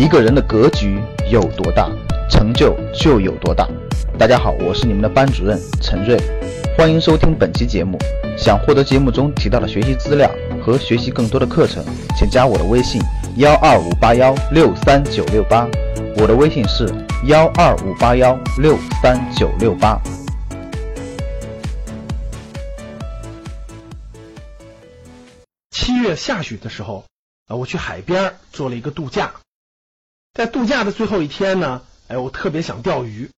一个人的格局有多大，成就就有多大。大家好，我是你们的班主任陈瑞，欢迎收听本期节目。想获得节目中提到的学习资料和学习更多的课程，请加我的微信幺二五八幺六三九六八。我的微信是幺二五八幺六三九六八。七月下旬的时候，啊，我去海边做了一个度假。在度假的最后一天呢，哎，我特别想钓鱼。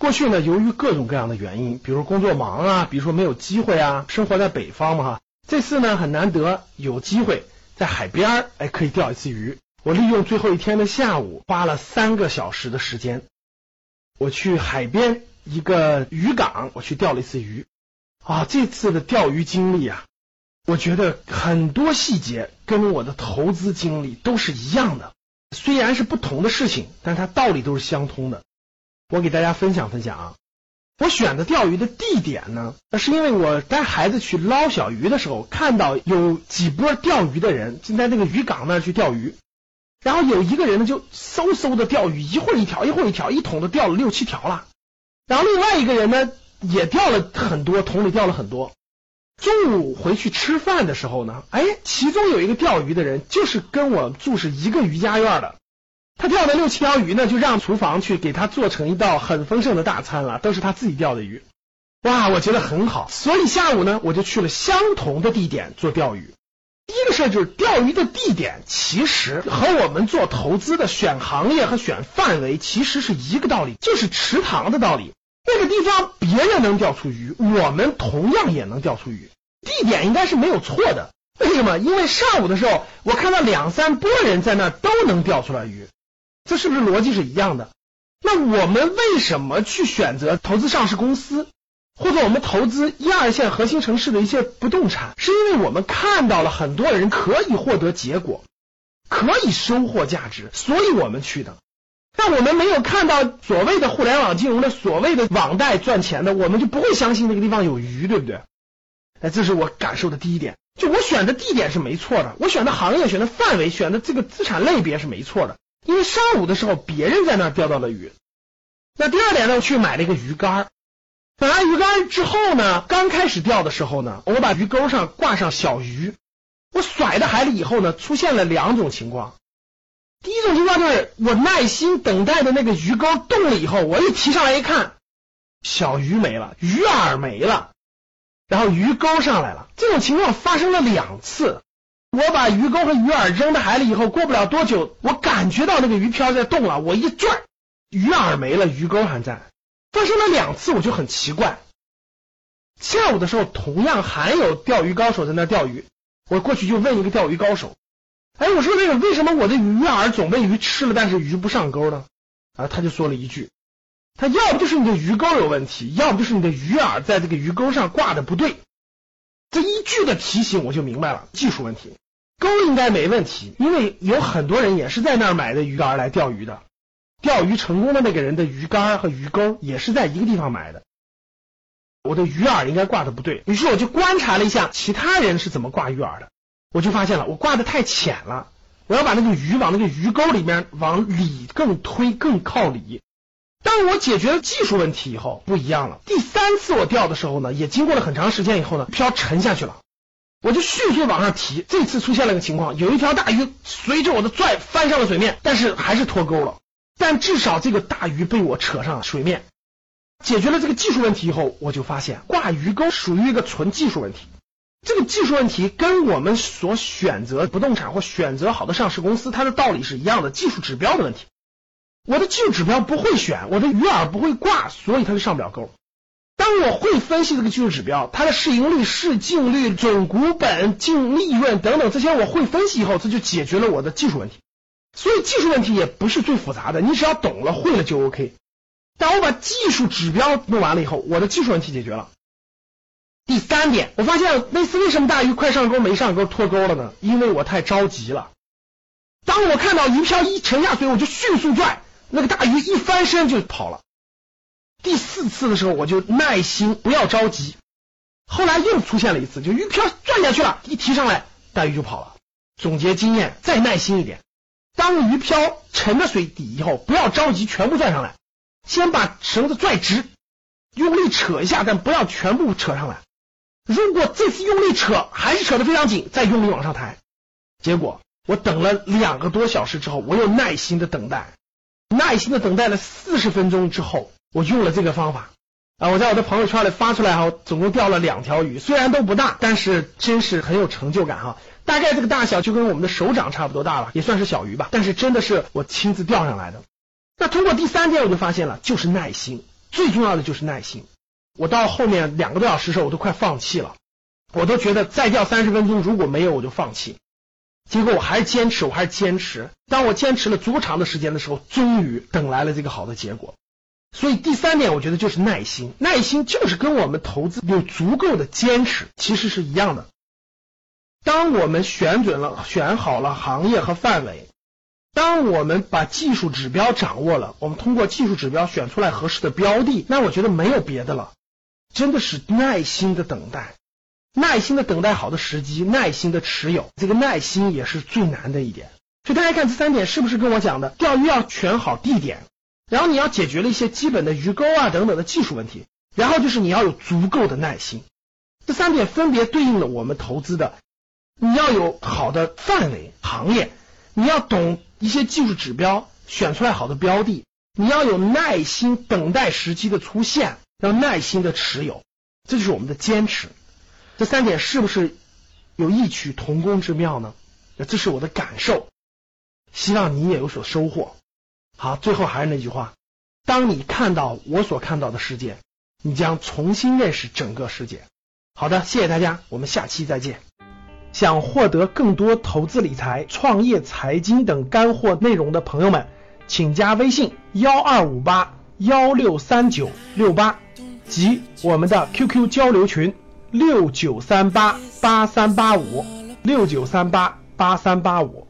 过去呢，由于各种各样的原因，比如工作忙啊，比如说没有机会啊，生活在北方嘛哈。这次呢，很难得有机会在海边哎，可以钓一次鱼。我利用最后一天的下午，花了三个小时的时间，我去海边一个渔港，我去钓了一次鱼。啊，这次的钓鱼经历啊，我觉得很多细节跟我的投资经历都是一样的，虽然是不同的事情，但它道理都是相通的。我给大家分享分享啊，我选择钓鱼的地点呢，那是因为我带孩子去捞小鱼的时候，看到有几波钓鱼的人正在那个渔港那儿去钓鱼，然后有一个人呢就嗖嗖的钓鱼，一会儿一条，一会儿一条，一桶都钓了六七条了。然后另外一个人呢也钓了很多，桶里钓了很多。中午回去吃饭的时候呢，哎，其中有一个钓鱼的人就是跟我住是一个渔家院的。他钓的六七条鱼呢，就让厨房去给他做成一道很丰盛的大餐了，都是他自己钓的鱼。哇，我觉得很好，所以下午呢，我就去了相同的地点做钓鱼。第一个事儿就是钓鱼的地点，其实和我们做投资的选行业和选范围其实是一个道理，就是池塘的道理。那个地方别人能钓出鱼，我们同样也能钓出鱼。地点应该是没有错的。为什么？因为上午的时候，我看到两三拨人在那都能钓出来鱼。这是不是逻辑是一样的？那我们为什么去选择投资上市公司，或者我们投资一二线核心城市的一些不动产？是因为我们看到了很多人可以获得结果，可以收获价值，所以我们去的。但我们没有看到所谓的互联网金融的所谓的网贷赚钱的，我们就不会相信那个地方有鱼，对不对？哎，这是我感受的第一点。就我选的地点是没错的，我选的行业、选的范围、选的这个资产类别是没错的。因为上午的时候别人在那儿钓到了鱼，那第二点呢，我去买了一个鱼竿，买完鱼竿之后呢，刚开始钓的时候呢，我把鱼钩上挂上小鱼，我甩到海里以后呢，出现了两种情况。第一种情况就是我耐心等待的那个鱼钩动了以后，我一提上来一看，小鱼没了，鱼饵没了，然后鱼钩上来了。这种情况发生了两次。我把鱼钩和鱼饵扔到海里以后，过不了多久，我感觉到那个鱼漂在动了。我一拽，鱼饵没了，鱼钩还在。发生了两次，我就很奇怪。下午的时候，同样还有钓鱼高手在那钓鱼。我过去就问一个钓鱼高手：“哎，我说那个为什么我的鱼饵总被鱼吃了，但是鱼不上钩呢？”啊，他就说了一句：“他要不就是你的鱼钩有问题，要不就是你的鱼饵在这个鱼钩上挂的不对。”这一句的提醒，我就明白了技术问题。钩应该没问题，因为有很多人也是在那儿买的鱼竿来钓鱼的。钓鱼成功的那个人的鱼竿和鱼钩也是在一个地方买的。我的鱼饵应该挂的不对，于是我就观察了一下其他人是怎么挂鱼饵的，我就发现了我挂的太浅了，我要把那个鱼往那个鱼钩里面往里更推，更靠里。当我解决了技术问题以后，不一样了。第三次我钓的时候呢，也经过了很长时间以后呢，漂沉下去了。我就迅速往上提，这次出现了个情况，有一条大鱼随着我的拽翻上了水面，但是还是脱钩了。但至少这个大鱼被我扯上了水面，解决了这个技术问题以后，我就发现挂鱼钩属于一个纯技术问题。这个技术问题跟我们所选择不动产或选择好的上市公司，它的道理是一样的，技术指标的问题。我的技术指标不会选，我的鱼饵不会挂，所以它就上不了钩。当我会分析这个技术指标，它的市盈率、市净率、总股本、净利润等等这些我会分析以后，这就解决了我的技术问题。所以技术问题也不是最复杂的，你只要懂了、会了就 OK。当我把技术指标弄完了以后，我的技术问题解决了。第三点，我发现那次为什么大鱼快上钩没上钩脱钩了呢？因为我太着急了。当我看到鱼漂一沉下水，我就迅速拽，那个大鱼一翻身就跑了。第四次的时候，我就耐心，不要着急。后来又出现了一次，就鱼漂转下去了，一提上来，大鱼就跑了。总结经验，再耐心一点。当鱼漂沉到水底以后，不要着急全部拽上来，先把绳子拽直，用力扯一下，但不要全部扯上来。如果这次用力扯还是扯得非常紧，再用力往上抬。结果我等了两个多小时之后，我又耐心的等待，耐心的等待了四十分钟之后，我用了这个方法啊，我在我的朋友圈里发出来哈，总共钓了两条鱼，虽然都不大，但是真是很有成就感哈。大概这个大小就跟我们的手掌差不多大了，也算是小鱼吧。但是真的是我亲自钓上来的。那通过第三天我就发现了，就是耐心，最重要的就是耐心。我到后面两个多小时的时候，我都快放弃了，我都觉得再掉三十分钟如果没有我就放弃。结果我还是坚持，我还是坚持。当我坚持了足长的时间的时候，终于等来了这个好的结果。所以第三点，我觉得就是耐心，耐心就是跟我们投资有足够的坚持其实是一样的。当我们选准了、选好了行业和范围，当我们把技术指标掌握了，我们通过技术指标选出来合适的标的，那我觉得没有别的了，真的是耐心的等待，耐心的等待好的时机，耐心的持有，这个耐心也是最难的一点。所以大家看这三点是不是跟我讲的？钓鱼要选好地点，然后你要解决了一些基本的鱼钩啊等等的技术问题，然后就是你要有足够的耐心。这三点分别对应了我们投资的。你要有好的范围行业，你要懂一些技术指标，选出来好的标的，你要有耐心等待时机的出现，要耐心的持有，这就是我们的坚持。这三点是不是有异曲同工之妙呢？这是我的感受，希望你也有所收获。好，最后还是那句话，当你看到我所看到的世界，你将重新认识整个世界。好的，谢谢大家，我们下期再见。想获得更多投资理财、创业财经等干货内容的朋友们，请加微信幺二五八幺六三九六八及我们的 QQ 交流群六九三八八三八五六九三八八三八五。